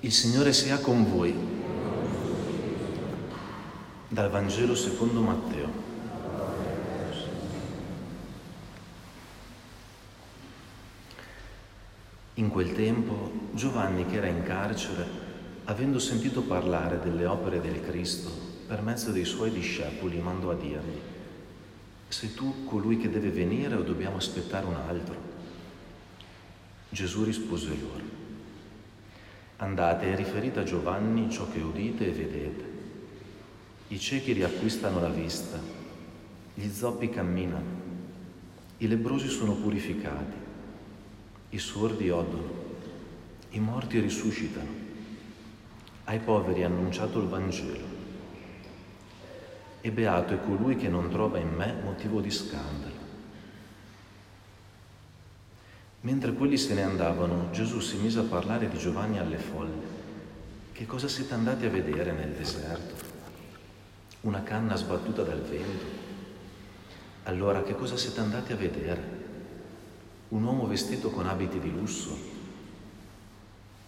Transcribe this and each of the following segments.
Il Signore sia con voi. Dal Vangelo secondo Matteo. In quel tempo Giovanni, che era in carcere, avendo sentito parlare delle opere del Cristo per mezzo dei suoi discepoli, mandò a dirgli, sei tu colui che deve venire o dobbiamo aspettare un altro? Gesù rispose loro, Andate e riferite a Giovanni ciò che udite e vedete. I ciechi riacquistano la vista, gli zoppi camminano, i lebrosi sono purificati, i sordi odono, i morti risuscitano, ai poveri è annunciato il Vangelo. E beato è colui che non trova in me motivo di scandalo. Mentre quelli se ne andavano, Gesù si mise a parlare di Giovanni alle folle. Che cosa siete andati a vedere nel deserto? Una canna sbattuta dal vento? Allora che cosa siete andati a vedere? Un uomo vestito con abiti di lusso?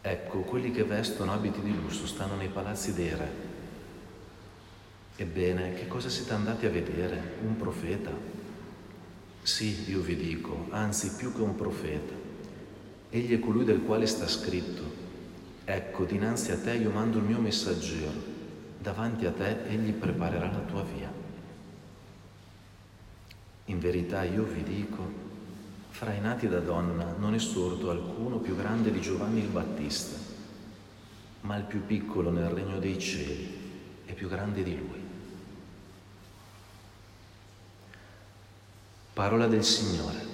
Ecco, quelli che vestono abiti di lusso stanno nei palazzi dei re. Ebbene, che cosa siete andati a vedere? Un profeta? Sì, io vi dico, anzi più che un profeta. Egli è colui del quale sta scritto. Ecco, dinanzi a te io mando il mio messaggero, davanti a te egli preparerà la tua via. In verità io vi dico, fra i nati da donna non è sorto alcuno più grande di Giovanni il Battista, ma il più piccolo nel regno dei cieli è più grande di lui. Parola del Signore.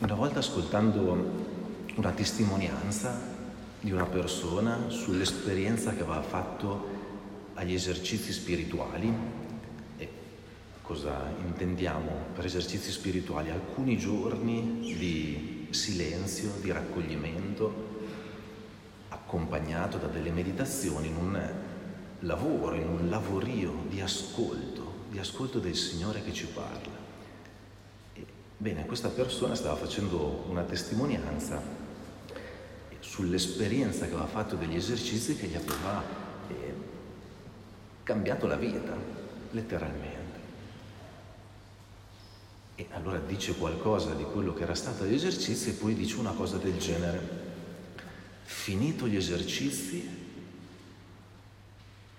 Una volta ascoltando una testimonianza di una persona sull'esperienza che aveva fatto agli esercizi spirituali, e cosa intendiamo per esercizi spirituali? Alcuni giorni di silenzio, di raccoglimento, accompagnato da delle meditazioni in un lavoro, in un lavorio di ascolto, di ascolto del Signore che ci parla. Bene, questa persona stava facendo una testimonianza sull'esperienza che aveva fatto degli esercizi che gli aveva eh, cambiato la vita, letteralmente. E allora dice qualcosa di quello che era stato gli esercizi e poi dice una cosa del genere. Finito gli esercizi,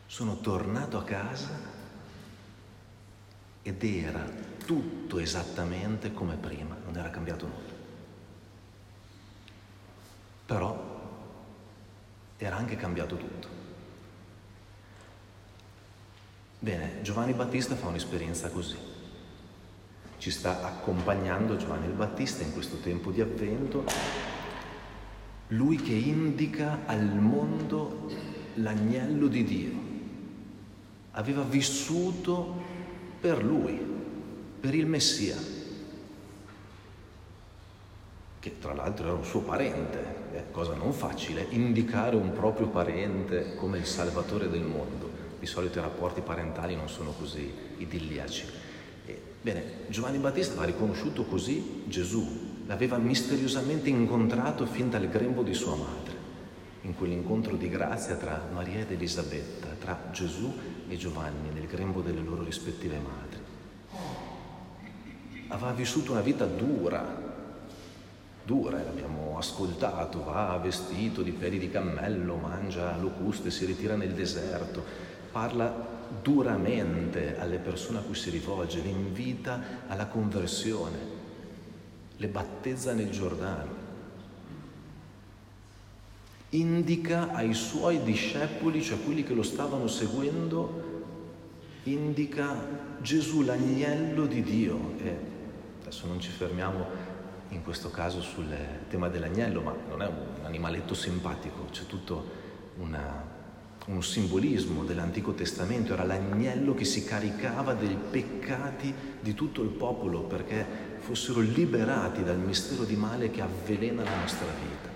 sono tornato a casa ed era tutto esattamente come prima, non era cambiato nulla. Però era anche cambiato tutto. Bene, Giovanni Battista fa un'esperienza così. Ci sta accompagnando Giovanni il Battista in questo tempo di avvento, lui che indica al mondo l'agnello di Dio. Aveva vissuto per lui, per il Messia, che tra l'altro era un suo parente, eh, cosa non facile, indicare un proprio parente come il salvatore del mondo. Di solito i rapporti parentali non sono così idilliaci. E, bene, Giovanni Battista va riconosciuto così Gesù, l'aveva misteriosamente incontrato fin dal grembo di sua madre, in quell'incontro di grazia tra Maria ed Elisabetta, tra Gesù e Giovanni, nel grembo delle loro rispettive madri. Aveva vissuto una vita dura, dura, l'abbiamo ascoltato, va vestito di peli di cammello, mangia locuste, si ritira nel deserto, parla duramente alle persone a cui si rivolge, le invita alla conversione, le battezza nel Giordano, indica ai suoi discepoli, cioè quelli che lo stavano seguendo, indica Gesù l'agnello di Dio. E adesso non ci fermiamo in questo caso sul tema dell'agnello, ma non è un animaletto simpatico, c'è tutto una, un simbolismo dell'Antico Testamento, era l'agnello che si caricava dei peccati di tutto il popolo perché fossero liberati dal mistero di male che avvelena la nostra vita.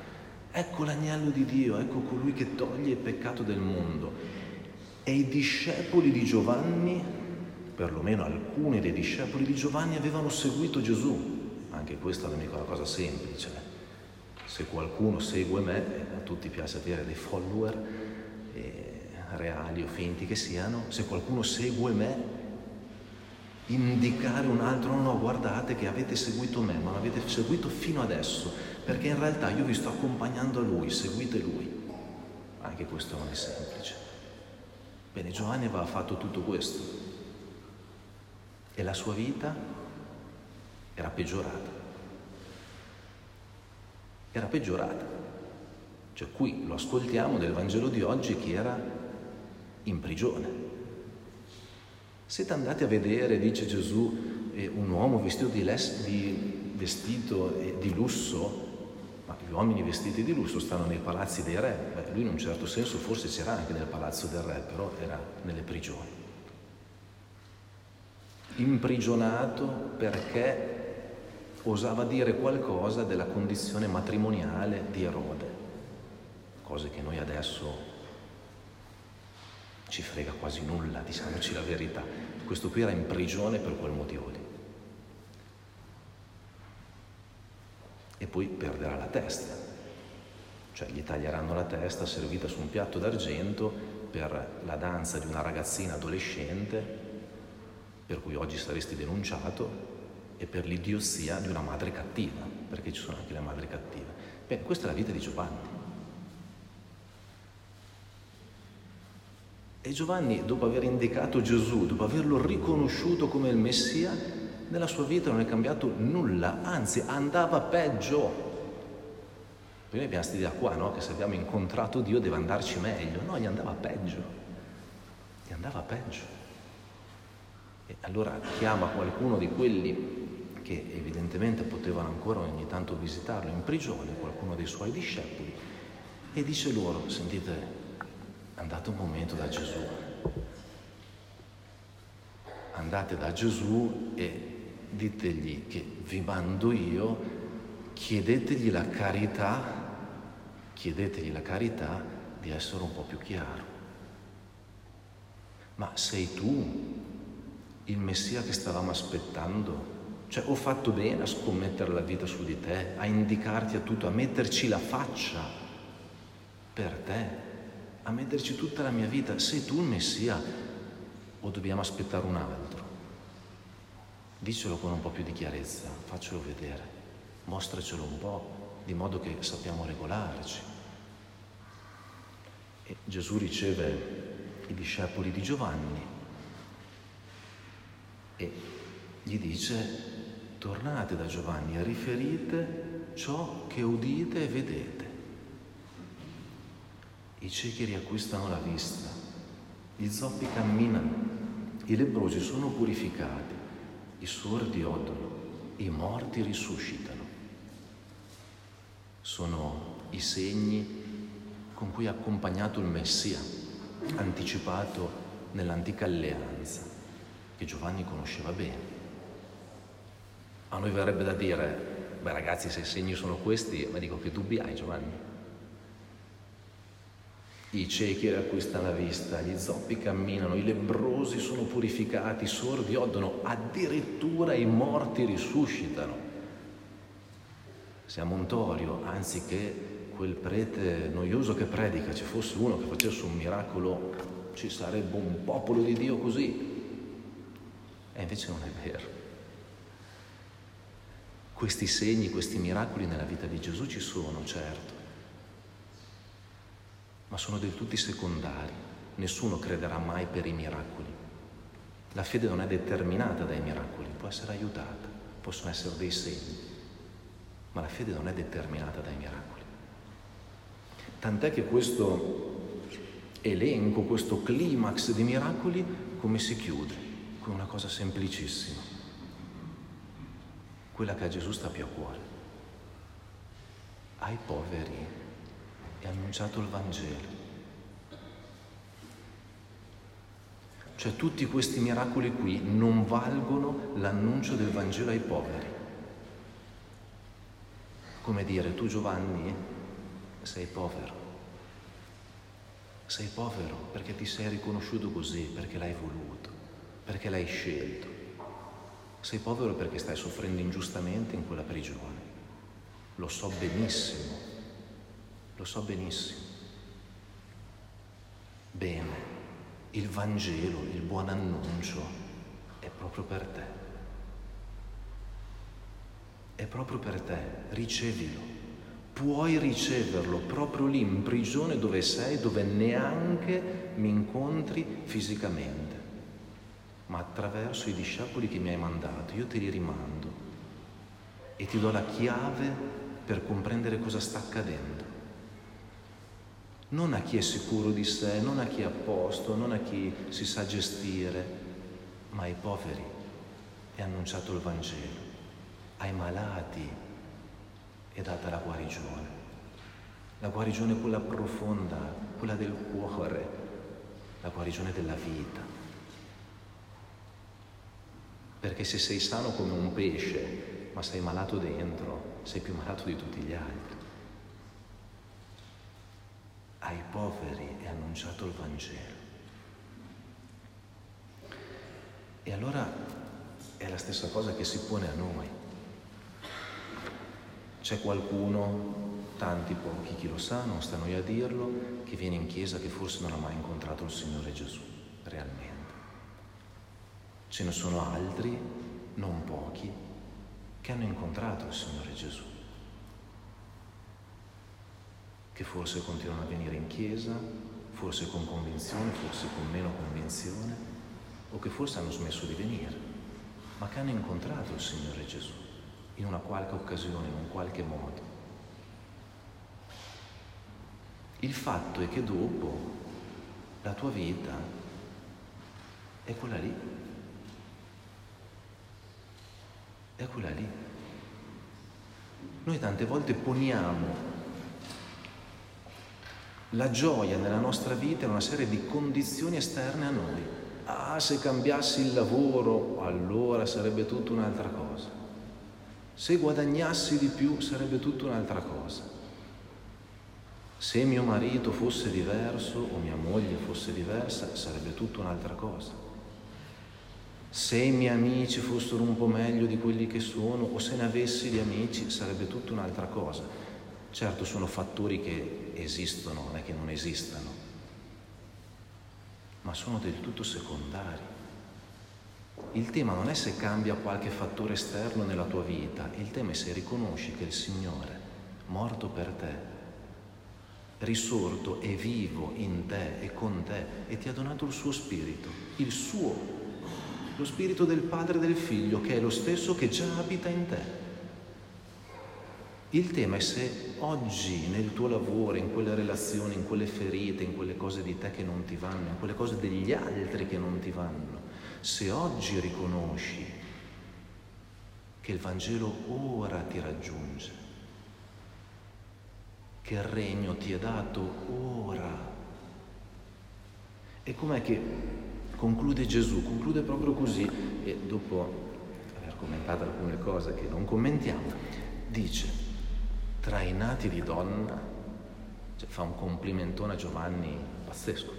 Ecco l'agnello di Dio, ecco colui che toglie il peccato del mondo. E i discepoli di Giovanni, perlomeno alcuni dei discepoli di Giovanni, avevano seguito Gesù anche questa non è una cosa semplice. Se qualcuno segue me, a tutti piace avere dei follower, eh, reali o finti che siano, se qualcuno segue me, indicare un altro, no, no, guardate che avete seguito me, ma l'avete seguito fino adesso, perché in realtà io vi sto accompagnando a lui, seguite lui. Anche questo non è semplice. Bene, Giovanni aveva fatto tutto questo e la sua vita era peggiorata. Era peggiorata. Cioè qui lo ascoltiamo nel Vangelo di oggi che era in prigione. Siete andati a vedere, dice Gesù, eh, un uomo vestito di, les- di vestito eh, di lusso, ma gli uomini vestiti di lusso stanno nei palazzi dei re. Beh, lui in un certo senso forse c'era anche nel palazzo del re, però era nelle prigioni. Imprigionato perché osava dire qualcosa della condizione matrimoniale di Erode, cose che noi adesso ci frega quasi nulla, diciamoci la verità. Questo qui era in prigione per quel motivo lì. E poi perderà la testa, cioè gli taglieranno la testa servita su un piatto d'argento per la danza di una ragazzina adolescente, per cui oggi saresti denunciato, e per l'idiozia di una madre cattiva, perché ci sono anche le madri cattive. Bene, questa è la vita di Giovanni. E Giovanni, dopo aver indicato Gesù, dopo averlo riconosciuto come il Messia, nella sua vita non è cambiato nulla, anzi andava peggio. Prima abbiamo questa idea qua, no? che se abbiamo incontrato Dio deve andarci meglio. No, gli andava peggio. Gli andava peggio. E allora chiama qualcuno di quelli che evidentemente potevano ancora ogni tanto visitarlo in prigione, qualcuno dei suoi discepoli, e dice loro, sentite, andate un momento da Gesù, andate da Gesù e ditegli che vi mando io, chiedetegli la carità, chiedetegli la carità di essere un po' più chiaro. Ma sei tu il Messia che stavamo aspettando? Cioè ho fatto bene a scommettere la vita su di te, a indicarti a tutto, a metterci la faccia per te, a metterci tutta la mia vita. Sei tu il Messia o dobbiamo aspettare un altro? Dicelo con un po' più di chiarezza, faccelo vedere, mostracelo un po', di modo che sappiamo regolarci. E Gesù riceve i discepoli di Giovanni e gli dice tornate da Giovanni e riferite ciò che udite e vedete. I ciechi riacquistano la vista, gli zoppi camminano, i lebrosi sono purificati, i sordi odono, i morti risuscitano. Sono i segni con cui ha accompagnato il Messia, anticipato nell'antica alleanza, che Giovanni conosceva bene. A noi verrebbe da dire, beh ragazzi se i segni sono questi, ma dico che dubbi hai Giovanni? I ciechi riacquistano la vista, gli zoppi camminano, i lebrosi sono purificati, i sordi odono, addirittura i morti risuscitano. Siamo un torio, anziché quel prete noioso che predica, ci fosse uno che facesse un miracolo, ci sarebbe un popolo di Dio così. E invece non è vero. Questi segni, questi miracoli nella vita di Gesù ci sono, certo, ma sono del tutti secondari. Nessuno crederà mai per i miracoli. La fede non è determinata dai miracoli, può essere aiutata, possono essere dei segni, ma la fede non è determinata dai miracoli. Tant'è che questo elenco, questo climax di miracoli, come si chiude? Con una cosa semplicissima quella che a Gesù sta più a cuore. ai poveri e annunciato il Vangelo. Cioè tutti questi miracoli qui non valgono l'annuncio del Vangelo ai poveri. Come dire, tu Giovanni sei povero. Sei povero perché ti sei riconosciuto così, perché l'hai voluto, perché l'hai scelto. Sei povero perché stai soffrendo ingiustamente in quella prigione. Lo so benissimo, lo so benissimo. Bene, il Vangelo, il buon annuncio è proprio per te. È proprio per te, ricevilo. Puoi riceverlo proprio lì in prigione dove sei, dove neanche mi incontri fisicamente, ma attraverso i discepoli che mi hai mandato. Io te li rimando e ti do la chiave per comprendere cosa sta accadendo non a chi è sicuro di sé, non a chi è a posto, non a chi si sa gestire, ma ai poveri. È annunciato il Vangelo, ai malati è data la guarigione. La guarigione quella profonda, quella del cuore, la guarigione della vita. Perché se sei sano come un pesce, ma sei malato dentro, sei più malato di tutti gli altri ai poveri è annunciato il Vangelo. E allora è la stessa cosa che si pone a noi. C'è qualcuno, tanti pochi, chi lo sa, non sta noi a dirlo, che viene in chiesa che forse non ha mai incontrato il Signore Gesù, realmente. Ce ne sono altri, non pochi, che hanno incontrato il Signore Gesù che forse continuano a venire in chiesa, forse con convinzione, forse con meno convinzione, o che forse hanno smesso di venire, ma che hanno incontrato il Signore Gesù in una qualche occasione, in un qualche modo. Il fatto è che dopo la tua vita è quella lì. È quella lì. Noi tante volte poniamo la gioia nella nostra vita è una serie di condizioni esterne a noi. Ah, se cambiassi il lavoro, allora sarebbe tutta un'altra cosa. Se guadagnassi di più, sarebbe tutta un'altra cosa. Se mio marito fosse diverso o mia moglie fosse diversa, sarebbe tutta un'altra cosa. Se i miei amici fossero un po' meglio di quelli che sono, o se ne avessi di amici, sarebbe tutta un'altra cosa. Certo sono fattori che esistono, non è che non esistano, ma sono del tutto secondari. Il tema non è se cambia qualche fattore esterno nella tua vita, il tema è se riconosci che il Signore, morto per te, risorto e vivo in te e con te e ti ha donato il suo spirito, il suo, lo spirito del Padre e del Figlio, che è lo stesso che già abita in te. Il tema è se oggi nel tuo lavoro, in quelle relazioni, in quelle ferite, in quelle cose di te che non ti vanno, in quelle cose degli altri che non ti vanno, se oggi riconosci che il Vangelo ora ti raggiunge, che il regno ti è dato ora. E com'è che conclude Gesù? Conclude proprio così e dopo aver commentato alcune cose che non commentiamo, dice tra i nati di donna, cioè fa un complimentone a Giovanni pazzesco,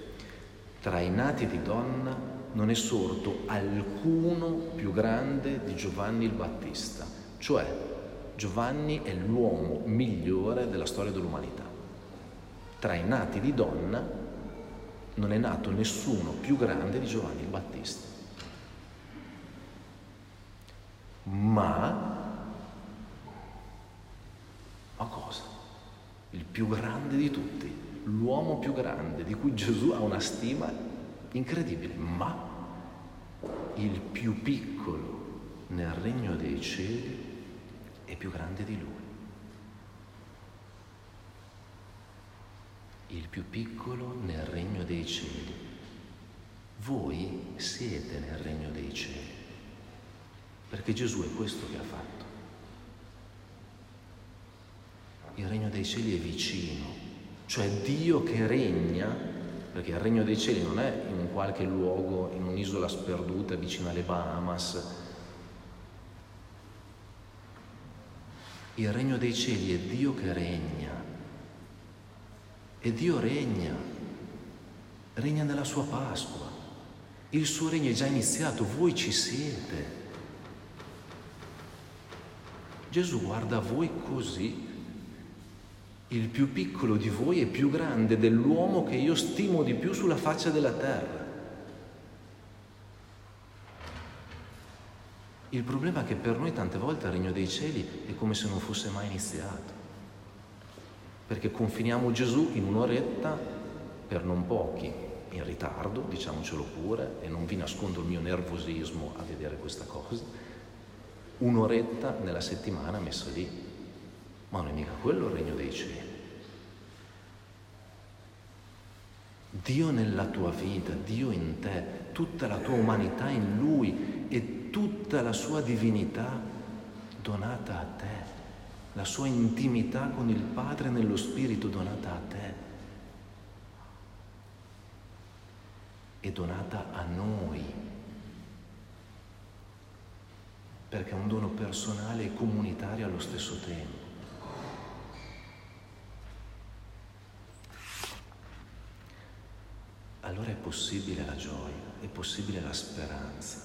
tra i nati di donna non è sorto alcuno più grande di Giovanni il Battista, cioè Giovanni è l'uomo migliore della storia dell'umanità. Tra i nati di donna non è nato nessuno più grande di Giovanni il Battista. Ma ma cosa? Il più grande di tutti, l'uomo più grande, di cui Gesù ha una stima incredibile, ma il più piccolo nel regno dei cieli è più grande di lui. Il più piccolo nel regno dei cieli. Voi siete nel regno dei cieli, perché Gesù è questo che ha fatto. Il regno dei cieli è vicino, cioè Dio che regna, perché il regno dei cieli non è in un qualche luogo, in un'isola sperduta vicino alle Bahamas. Il regno dei cieli è Dio che regna. E Dio regna, regna nella sua Pasqua. Il suo regno è già iniziato, voi ci siete. Gesù guarda voi così. Il più piccolo di voi è più grande dell'uomo che io stimo di più sulla faccia della terra. Il problema è che per noi tante volte il regno dei cieli è come se non fosse mai iniziato. Perché confiniamo Gesù in un'oretta per non pochi, in ritardo, diciamocelo pure, e non vi nascondo il mio nervosismo a vedere questa cosa un'oretta nella settimana messa lì. Ma non è mica quello il regno dei cieli. Dio nella tua vita, Dio in te, tutta la tua umanità in Lui e tutta la sua divinità donata a te, la sua intimità con il Padre nello Spirito donata a te e donata a noi perché è un dono personale e comunitario allo stesso tempo. Allora è possibile la gioia, è possibile la speranza,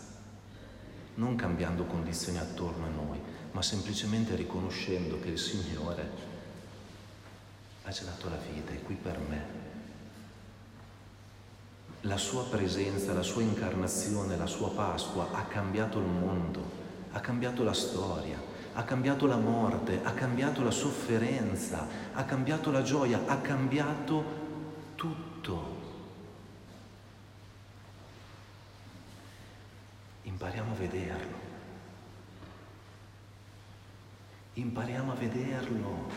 non cambiando condizioni attorno a noi, ma semplicemente riconoscendo che il Signore ha già dato la vita, è qui per me. La sua presenza, la sua incarnazione, la sua Pasqua ha cambiato il mondo ha cambiato la storia, ha cambiato la morte, ha cambiato la sofferenza, ha cambiato la gioia, ha cambiato tutto. Impariamo a vederlo. Impariamo a vederlo.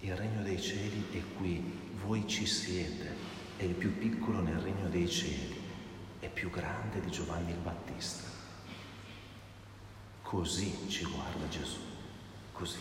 Il regno dei cieli è qui, voi ci siete, è il più piccolo nel regno dei cieli è più grande di Giovanni il Battista. Così ci guarda Gesù, così.